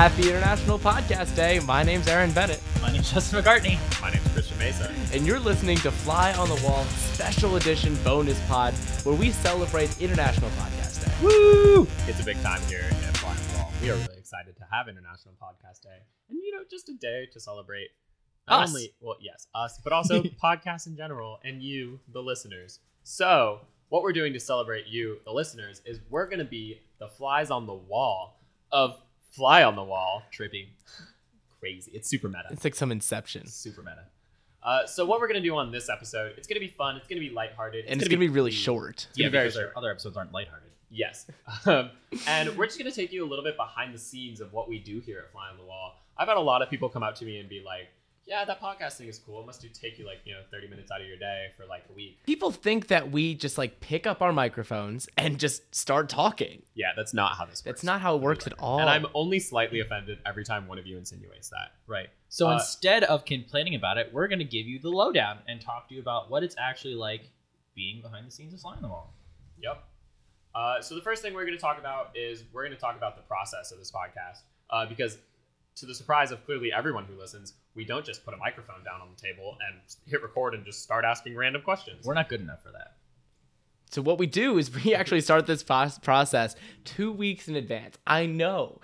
Happy International Podcast Day. My name's Aaron Bennett, My name's Justin McCartney. My name's Christian Mesa. and you're listening to Fly on the Wall Special Edition Bonus Pod, where we celebrate International Podcast Day. Woo! It's a big time here at Fly on the Wall. We are really excited to have International Podcast Day. And, you know, just a day to celebrate not Us. only, well, yes, us, but also podcasts in general and you, the listeners. So, what we're doing to celebrate you, the listeners, is we're going to be the flies on the wall of Fly on the Wall. Trippy. Crazy. It's super meta. It's like some Inception. super meta. Uh, so what we're gonna do on this episode? It's gonna be fun. It's gonna be lighthearted. And it's going to be really clean. short. Yeah, very because short. other episodes aren't lighthearted. Yes. Um, and we're just going to take you a little bit behind the scenes of what we do here at Fly on the Wall. I've had a lot of people come up to me and be like, yeah, that podcast thing is cool. It must do take you like, you know, 30 minutes out of your day for like a week. People think that we just like pick up our microphones and just start talking. Yeah, that's not how this works. That's not how it works at all. And I'm only slightly offended every time one of you insinuates that. Right. So Uh, instead of complaining about it, we're going to give you the lowdown and talk to you about what it's actually like being behind the scenes of Slime on the Wall. Yep. Uh, so the first thing we're going to talk about is we're going to talk about the process of this podcast uh, because to the surprise of clearly everyone who listens, we don't just put a microphone down on the table and hit record and just start asking random questions. We're not good enough for that. So what we do is we actually start this process two weeks in advance. I know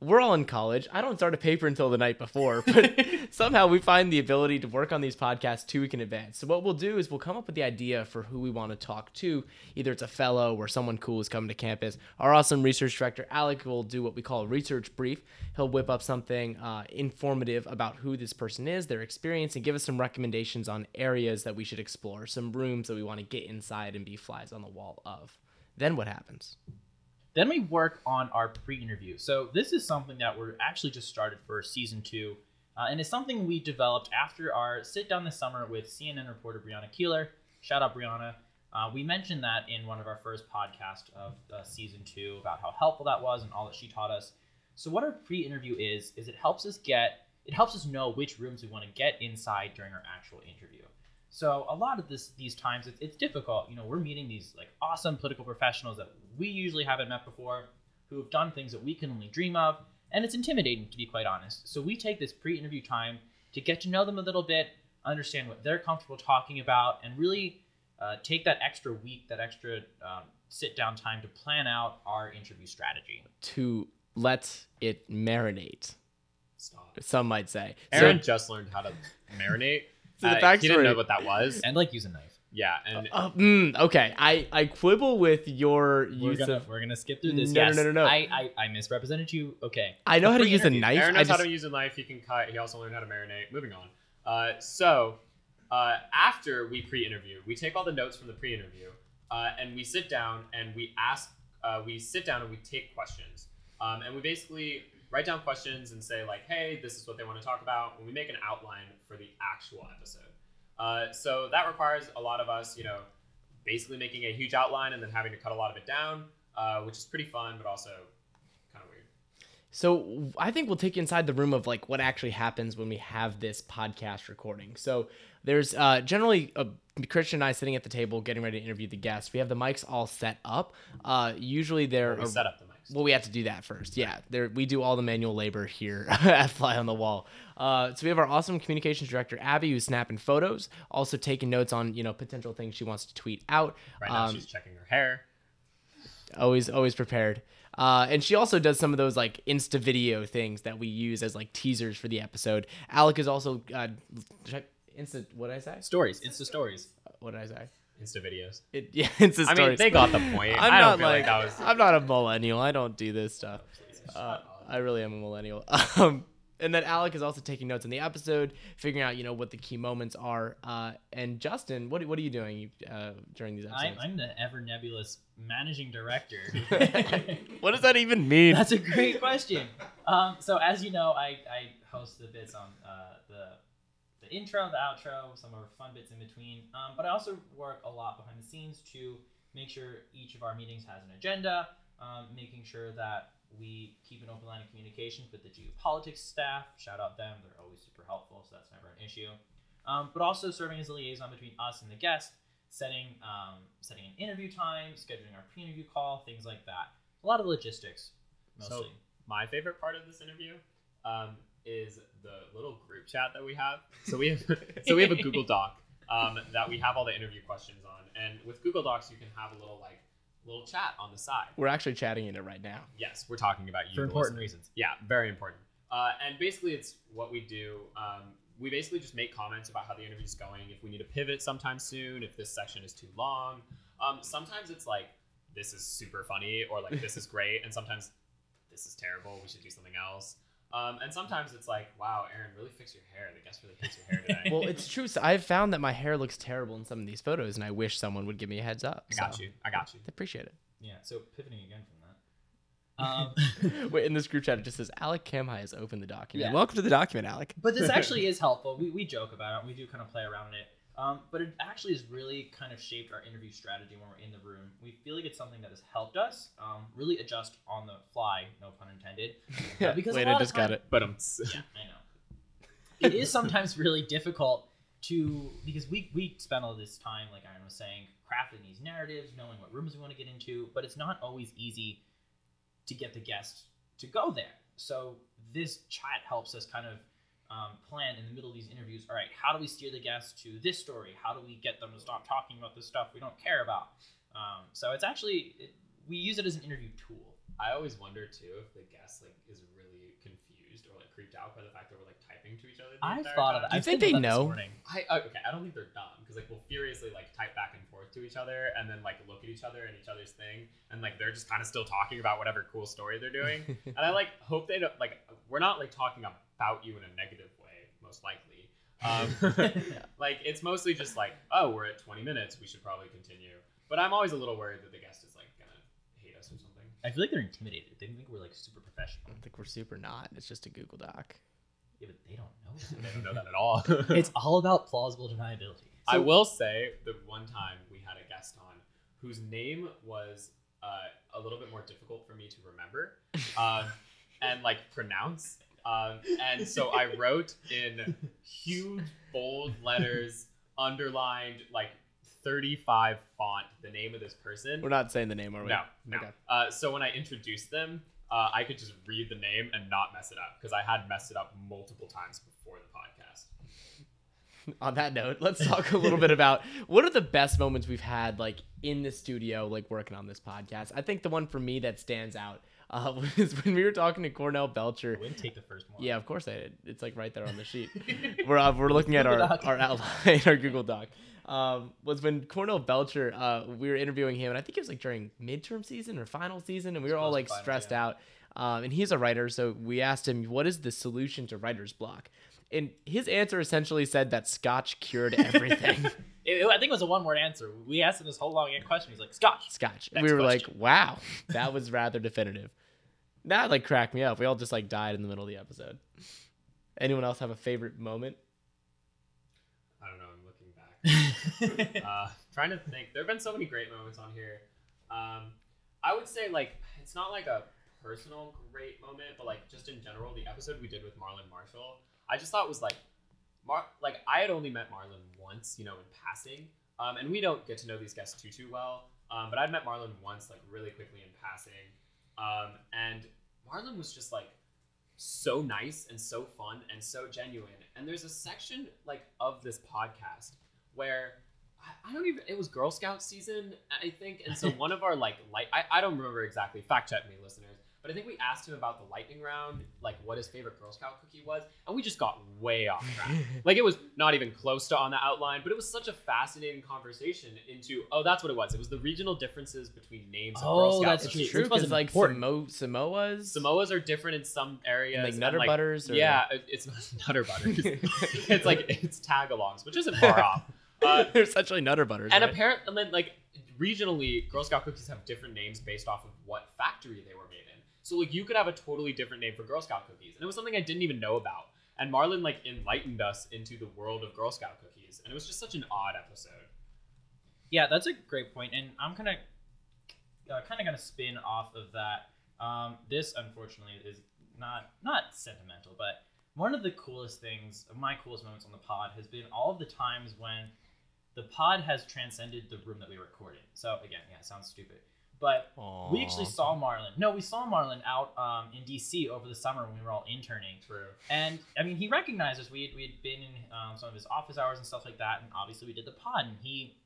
we're all in college. I don't start a paper until the night before, but somehow we find the ability to work on these podcasts two week in advance. So what we'll do is we'll come up with the idea for who we want to talk to. Either it's a fellow or someone cool is coming to campus. Our awesome research director Alec will do what we call a research brief. He'll whip up something uh, informative about who this person is, their experience, and give us some recommendations on areas that we should explore, some rooms that we want to get inside and be flies on the wall of. Then what happens? Then we work on our pre-interview. So this is something that we're actually just started for season two, uh, and it's something we developed after our sit down this summer with CNN reporter Brianna Keilar. Shout out Brianna. Uh, we mentioned that in one of our first podcasts of uh, season two about how helpful that was and all that she taught us. So what our pre-interview is is it helps us get it helps us know which rooms we want to get inside during our actual interview. So a lot of this these times it's, it's difficult. You know, we're meeting these like awesome political professionals that we usually haven't met before, who have done things that we can only dream of, and it's intimidating to be quite honest. So we take this pre-interview time to get to know them a little bit, understand what they're comfortable talking about, and really uh, take that extra week, that extra um, sit down time to plan out our interview strategy. To let it marinate, Stop. some might say. So- Aaron just learned how to marinate. So the Uh, he didn't know what that was. And like use a knife. Yeah, and Uh, mm, okay, I, I quibble with your We're use gonna of. we're gonna skip through this. No, no, yes, no, no, no. I, I I misrepresented you. Okay. I know how to use a knife. Aaron I knows just, how to use a knife. He can cut. He also learned how to marinate. Moving on. Uh, so, uh, after we pre-interview, we take all the notes from the pre-interview, uh, and we sit down and we ask. Uh, we sit down and we take questions, um, and we basically write down questions and say like, "Hey, this is what they want to talk about." And we make an outline for the actual episode. Uh, so that requires a lot of us, you know, basically making a huge outline and then having to cut a lot of it down, uh, which is pretty fun, but also kind of weird. So I think we'll take you inside the room of like what actually happens when we have this podcast recording. So there's uh, generally a Christian and I sitting at the table getting ready to interview the guests. We have the mics all set up. Uh, usually they're But we set up the Well, we have to do that first. Yeah, there we do all the manual labor here at Fly on the Wall. Uh, so we have our awesome communications director Abby, who's snapping photos, also taking notes on you know potential things she wants to tweet out. Right now, Um, she's checking her hair. always always prepared. Uh, and she also does some of those like insta video things that we use as like teasers for the episode. Alec is also uh, insta. What did I say? Stories. Insta stories. What did I say? Insta videos. It, yeah, insta stories. I mean, they got the point. I'm I not don't feel like, like, that was. I'm not a millennial. I don't do this stuff. Uh, I really am a millennial. Um, and then Alec is also taking notes on the episode, figuring out you know what the key moments are. Uh, and Justin, what what are you doing uh, during these I'm, episodes? I'm the ever nebulous managing director. what does that even mean? That's a great question. Um, so as you know, I, I host the bits on uh, the the intro, the outro, some of our fun bits in between. Um, but I also work a lot behind the scenes to make sure each of our meetings has an agenda, um, making sure that we keep an open line of communication with the GU Politics staff. Shout out them; they're always super helpful, so that's never an issue. Um, but also serving as a liaison between us and the guest, setting um, setting an interview time, scheduling our pre-interview call, things like that. A lot of logistics, mostly. So, my favorite part of this interview um, is the little group chat that we have. So we have so we have a Google Doc um, that we have all the interview questions on, and with Google Docs you can have a little like little chat on the side. We're actually chatting in it right now. Yes, we're talking about you For important reasons. Yeah, very important. Uh, and basically, it's what we do. Um, we basically just make comments about how the interview is going. If we need to pivot sometime soon, if this section is too long. Um, sometimes it's like this is super funny or like this is great, and sometimes this is terrible. We should do something else. Um, and sometimes it's like, wow, Aaron, really fix your hair. The guest really hates your hair today. Well, it's true. So I've found that my hair looks terrible in some of these photos, and I wish someone would give me a heads up. I got so you. I got you. I appreciate it. Yeah. So pivoting again from that. Um. Wait, in this group chat, it just says Alec Kamhai has opened the document. Yeah. Welcome to the document, Alec. but this actually is helpful. We, we joke about it. We do kind of play around in it. Um, but it actually has really kind of shaped our interview strategy when we're in the room. We feel like it's something that has helped us um, really adjust on the fly, no pun intended. Yeah, because a Wait, I lot of just got it. But um, Yeah, I know. It is sometimes really difficult to because we we spend all this time, like Aaron was saying, crafting these narratives, knowing what rooms we want to get into, but it's not always easy to get the guests to go there. So this chat helps us kind of um, plan in the middle of these interviews. All right, how do we steer the guest to this story? How do we get them to stop talking about the stuff we don't care about? Um, so it's actually it, we use it as an interview tool. I always wonder too if the guest like is confused or like creeped out by the fact that we're like typing to each other. The I've entire thought of time. that. I've think they about know? I uh, okay. I don't think they're dumb because like we'll furiously like type back and forth to each other and then like look at each other and each other's thing and like they're just kind of still talking about whatever cool story they're doing. and I like hope they don't like we're not like talking about you in a negative way most likely. Um, like it's mostly just like oh we're at 20 minutes we should probably continue. But I'm always a little worried that the guest is like gonna hate us or something. I feel like they're intimidated. They think we're like super I professional. don't think we're super not. It's just a Google Doc. Yeah, but they don't know. They don't know that at all. it's all about plausible deniability. I will say the one time we had a guest on whose name was uh, a little bit more difficult for me to remember um, and like pronounce. Um, and so I wrote in huge bold letters, underlined like 35 font, the name of this person. We're not saying the name, are we? No, no. Okay. Uh, so when I introduced them, uh, I could just read the name and not mess it up because I had messed it up multiple times before the podcast. on that note, let's talk a little bit about what are the best moments we've had like in the studio, like working on this podcast. I think the one for me that stands out uh, was when we were talking to Cornell Belcher. Wouldn't take the first one. Yeah, of course I did. It's like right there on the sheet. we're uh, we're looking at our Doc. our outline, our Google Doc. Um, was when Cornell Belcher, uh, we were interviewing him, and I think it was like during midterm season or final season, and we were all like final, stressed yeah. out. Um, and he's a writer, so we asked him, "What is the solution to writer's block?" And his answer essentially said that Scotch cured everything. It- it- I think it was a one word answer. We asked him this whole long question. He's like, Scotch. Scotch. Next we were question. like, "Wow, that was rather definitive." That like cracked me up. We all just like died in the middle of the episode. Anyone else have a favorite moment? I don't know. I'm looking back. uh, trying to think. There have been so many great moments on here. Um, I would say like it's not like a personal great moment, but like just in general, the episode we did with Marlon Marshall, I just thought was like, Mar- like I had only met Marlon once, you know, in passing, um, and we don't get to know these guests too too well. Um, but I'd met Marlon once, like really quickly in passing, um, and Marlon was just like so nice and so fun and so genuine. And there's a section like of this podcast where I, I don't even it was Girl Scout season, I think. And so one of our like light I, I don't remember exactly, fact check me listeners. But I think we asked him about the lightning round, like what his favorite Girl Scout cookie was, and we just got way off track. like it was not even close to on the outline, but it was such a fascinating conversation into oh that's what it was. It was the regional differences between names of Girl Oh, Scout that's cookies. true. true Which was because like important. Samo- Samoas, Samoas are different in some areas. like and, Nutter like, Butters. Or... yeah, it's not Nutter Butters. it's like it's tagalongs, which isn't far off. Uh, they're essentially Nutter Butters. and right? apparent, and then like regionally, Girl Scout cookies have different names based off of what factory they were made in. So like you could have a totally different name for Girl Scout cookies, and it was something I didn't even know about. And Marlon like enlightened us into the world of Girl Scout cookies, and it was just such an odd episode. Yeah, that's a great point, and I'm kind of uh, kind of gonna spin off of that. Um, this unfortunately is not not sentimental, but one of the coolest things, of my coolest moments on the pod, has been all of the times when the pod has transcended the room that we record in. So again, yeah, sounds stupid, But we actually saw Marlon. No, we saw Marlon out um, in DC over the summer when we were all interning. True. And I mean, he recognized us. We had, we had been in um, some of his office hours and stuff like that. And obviously, we did the pod. And he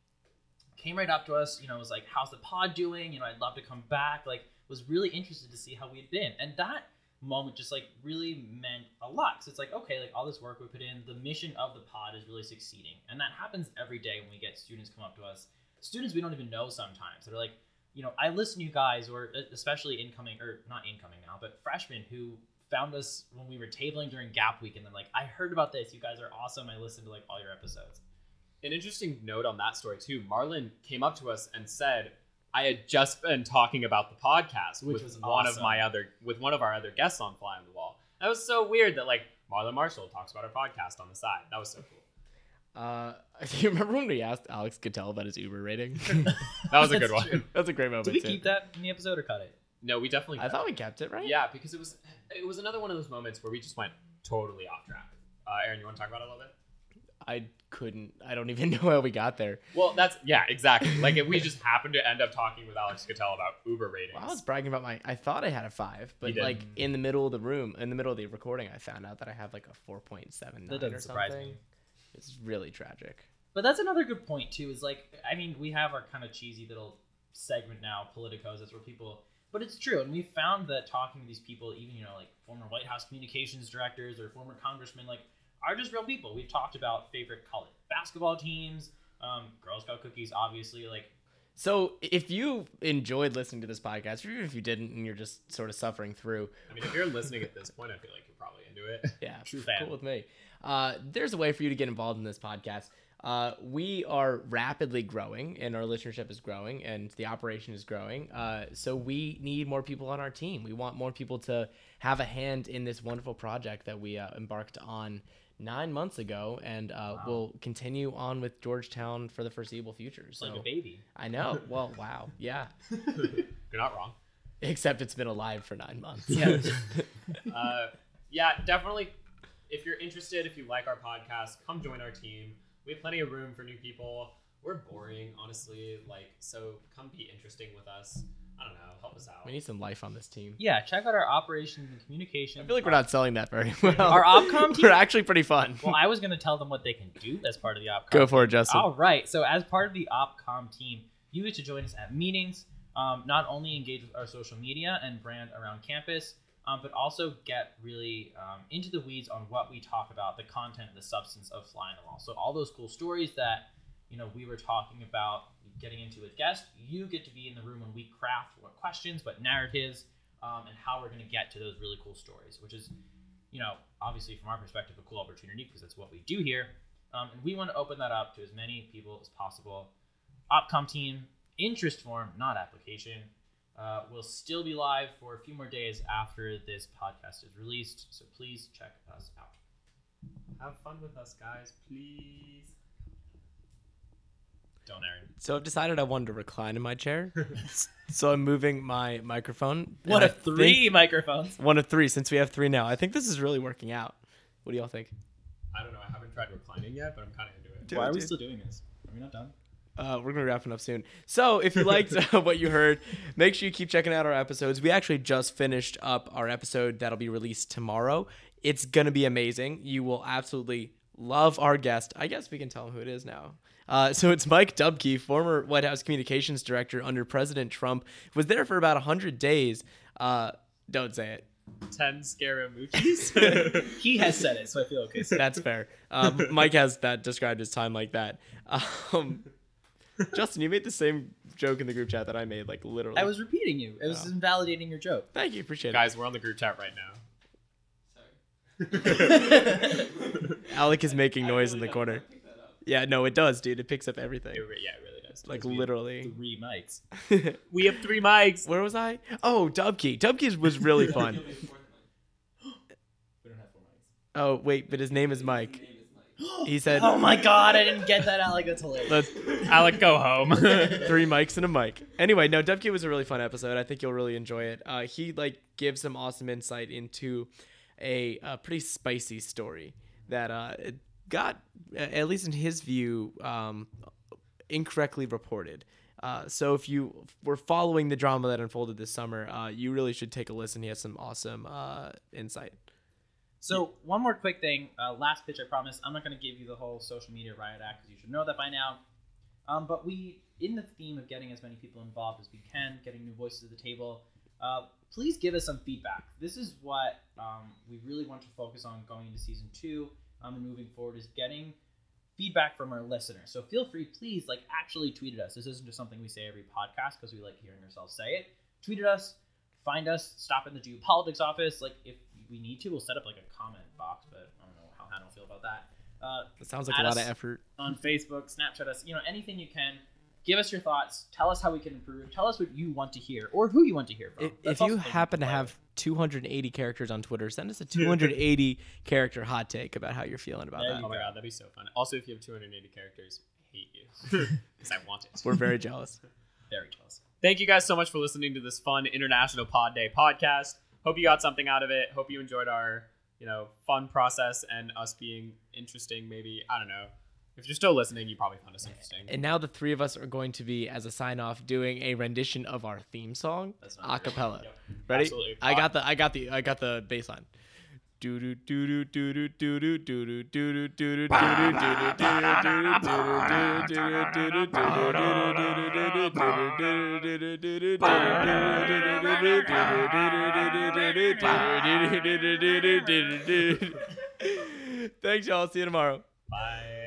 came right up to us, you know, was like, How's the pod doing? You know, I'd love to come back. Like, was really interested to see how we had been. And that moment just like really meant a lot. Because it's like, okay, like all this work we put in, the mission of the pod is really succeeding. And that happens every day when we get students come up to us. Students we don't even know sometimes. They're like, you know, I listen to you guys, or especially incoming, or not incoming now, but freshmen who found us when we were tabling during Gap Week, and then like, I heard about this. You guys are awesome. I listened to like all your episodes. An interesting note on that story too. Marlon came up to us and said, "I had just been talking about the podcast Which with was one awesome. of my other with one of our other guests on Fly on the Wall." That was so weird that like Marlon Marshall talks about our podcast on the side. That was so cool. Uh, do you remember when we asked Alex Cattell about his Uber rating? That was a good one. true. That's a great moment. Did we too. keep that in the episode or cut it? No, we definitely. I thought we kept it right. Yeah, because it was it was another one of those moments where we just went totally off track. Uh, Aaron, you want to talk about it a little bit? I couldn't. I don't even know how we got there. Well, that's yeah, exactly. Like if we just happened to end up talking with Alex Cattell about Uber ratings. Well, I was bragging about my. I thought I had a five, but like in the middle of the room, in the middle of the recording, I found out that I have like a four point seven That nine doesn't or surprise something. me. It's really tragic. But that's another good point too. Is like, I mean, we have our kind of cheesy little segment now, politicos. That's where people. But it's true, and we found that talking to these people, even you know, like former White House communications directors or former congressmen, like, are just real people. We've talked about favorite college basketball teams, um, Girl Scout cookies, obviously. Like, So if you enjoyed listening to this podcast, or even if you didn't, and you're just sort of suffering through, I mean, if you're listening at this point, I feel like you're probably into it. yeah, True fan. cool with me. Uh, there's a way for you to get involved in this podcast. Uh, we are rapidly growing, and our listenership is growing, and the operation is growing. Uh, so we need more people on our team. We want more people to have a hand in this wonderful project that we uh, embarked on nine months ago, and uh, Wow. we'll continue on with Georgetown for the foreseeable future. So like a baby. I know. Well, wow, yeah. you're not wrong. Except it's been alive for nine months. Yeah. uh, yeah, definitely. If you're interested, if you like our podcast, come join our team. We have plenty of room for new people. We're boring, honestly. Like, so come be interesting with us. I don't know, help us out. we need some life on this team. Yeah, check out our operations and communication. I feel like we're not selling that very well. Our Opcom team? We're actually pretty fun. Well, I was going to tell them what they can do as part of the OpCom. Go for it, Justin. All right. So, as part of the OpCom team, you get to join us at meetings. Um, not only engage with our social media and brand around campus, um, but also get really um, into the weeds on what we talk about, the content, the substance of Flying on the Wall. So, all those cool stories that you know we were talking about getting into with guests, you get to be in the room when we craft what questions, what narratives, um, and how we're going to get to those really cool stories, which is you know, obviously from our perspective, a cool opportunity because that's what we do here. Um, and we want to open that up to as many people as possible. Opcom team, interest form, not application, uh, will still be live for a few more days after this podcast is released. So please check us out. Have fun with us, guys, please. Don't, Aaron. So I've decided I wanted to recline in my chair. so I'm moving my microphone. and One of three think- microphones. one of three, since we have three now. I think this is really working out. What do y'all think? I don't know. I haven't tried reclining yet, but I'm kind of into it. Do Why it, are we dude. still doing this? Are we not done? Uh, we're gonna wrap it up soon. So if you liked uh, what you heard, make sure you keep checking out our episodes. We actually just finished up our episode that'll be released tomorrow. It's gonna be amazing. You will absolutely love our guest. I guess we can tell him who it is now. Uh, so it's Mike Dubke, former White House communications director under President Trump, was there for about hundred days. Uh, don't say it. Ten Scaramucci's. He has said it, so I feel okay. That's fair. Um, Mike has that described his time like that. Um, Justin, you made the same joke in the group chat that I made, like literally. I was repeating you. It was Oh. invalidating your joke. Thank you, appreciate it. Guys, we're on the group chat right now. Sorry. Alec is making noise in the corner. Yeah, no, it does, dude. It picks up everything. It yeah, it really does. Like literally. Three mics. We have three mics. Where was I? Oh, Dubke. Dubke was really fun. We don't have four mics. Oh, wait, but his name is Mike. He said, "Oh my god, I didn't get that, Alec. That's hilarious." Let's Alec, go home. three mics and a mic. Anyway, no, Dubke was a really fun episode. I think you'll really enjoy it. Uh, he like gives some awesome insight into a, a pretty spicy story that uh, got, at least in his view, um, incorrectly reported. Uh, so if you were following the drama that unfolded this summer, uh, you really should take a listen. He has some awesome uh, insight. So one more quick thing. Uh, last pitch, I promise. I'm not going to give you the whole social media riot act because you should know that by now. Um, but we, in the theme of getting as many people involved as we can, getting new voices at the table, uh, please give us some feedback. This is what um, we really want to focus on going into season two um, and moving forward is getting feedback from our listeners. So feel free, please, like actually tweet at us. This isn't just something we say every podcast because we like hearing ourselves say it. Tweet at us, find us, stop in the GU Politics office. Like if we need to, we'll set up like a comment box, but I don't know how I don't feel about that. Uh, It sounds like a lot of effort. on Facebook, Snapchat us, you know, anything you can. Give us your thoughts. Tell us how we can improve. Tell us what you want to hear or who you want to hear from. That's if you happen to have 280 characters on Twitter, send us a 280 character hot take about how you're feeling about There that. Oh my god, that'd be so fun. Also, if you have 280 characters, I hate you because I want it. We're very jealous. Very jealous. Thank you guys so much for listening to this fun International Pod Day podcast. Hope you got something out of it. Hope you enjoyed our, you know, fun process and us being interesting. Maybe I don't know. If you're still listening, you probably found us interesting. And now the three of us are going to be, as a sign off, doing a rendition of our theme song That's a cappella. Yep. Ready? Absolutely. I got the I got the I got the bass line. Do do do do do do do do do do do do do do Thanks, y'all. See you tomorrow. Bye.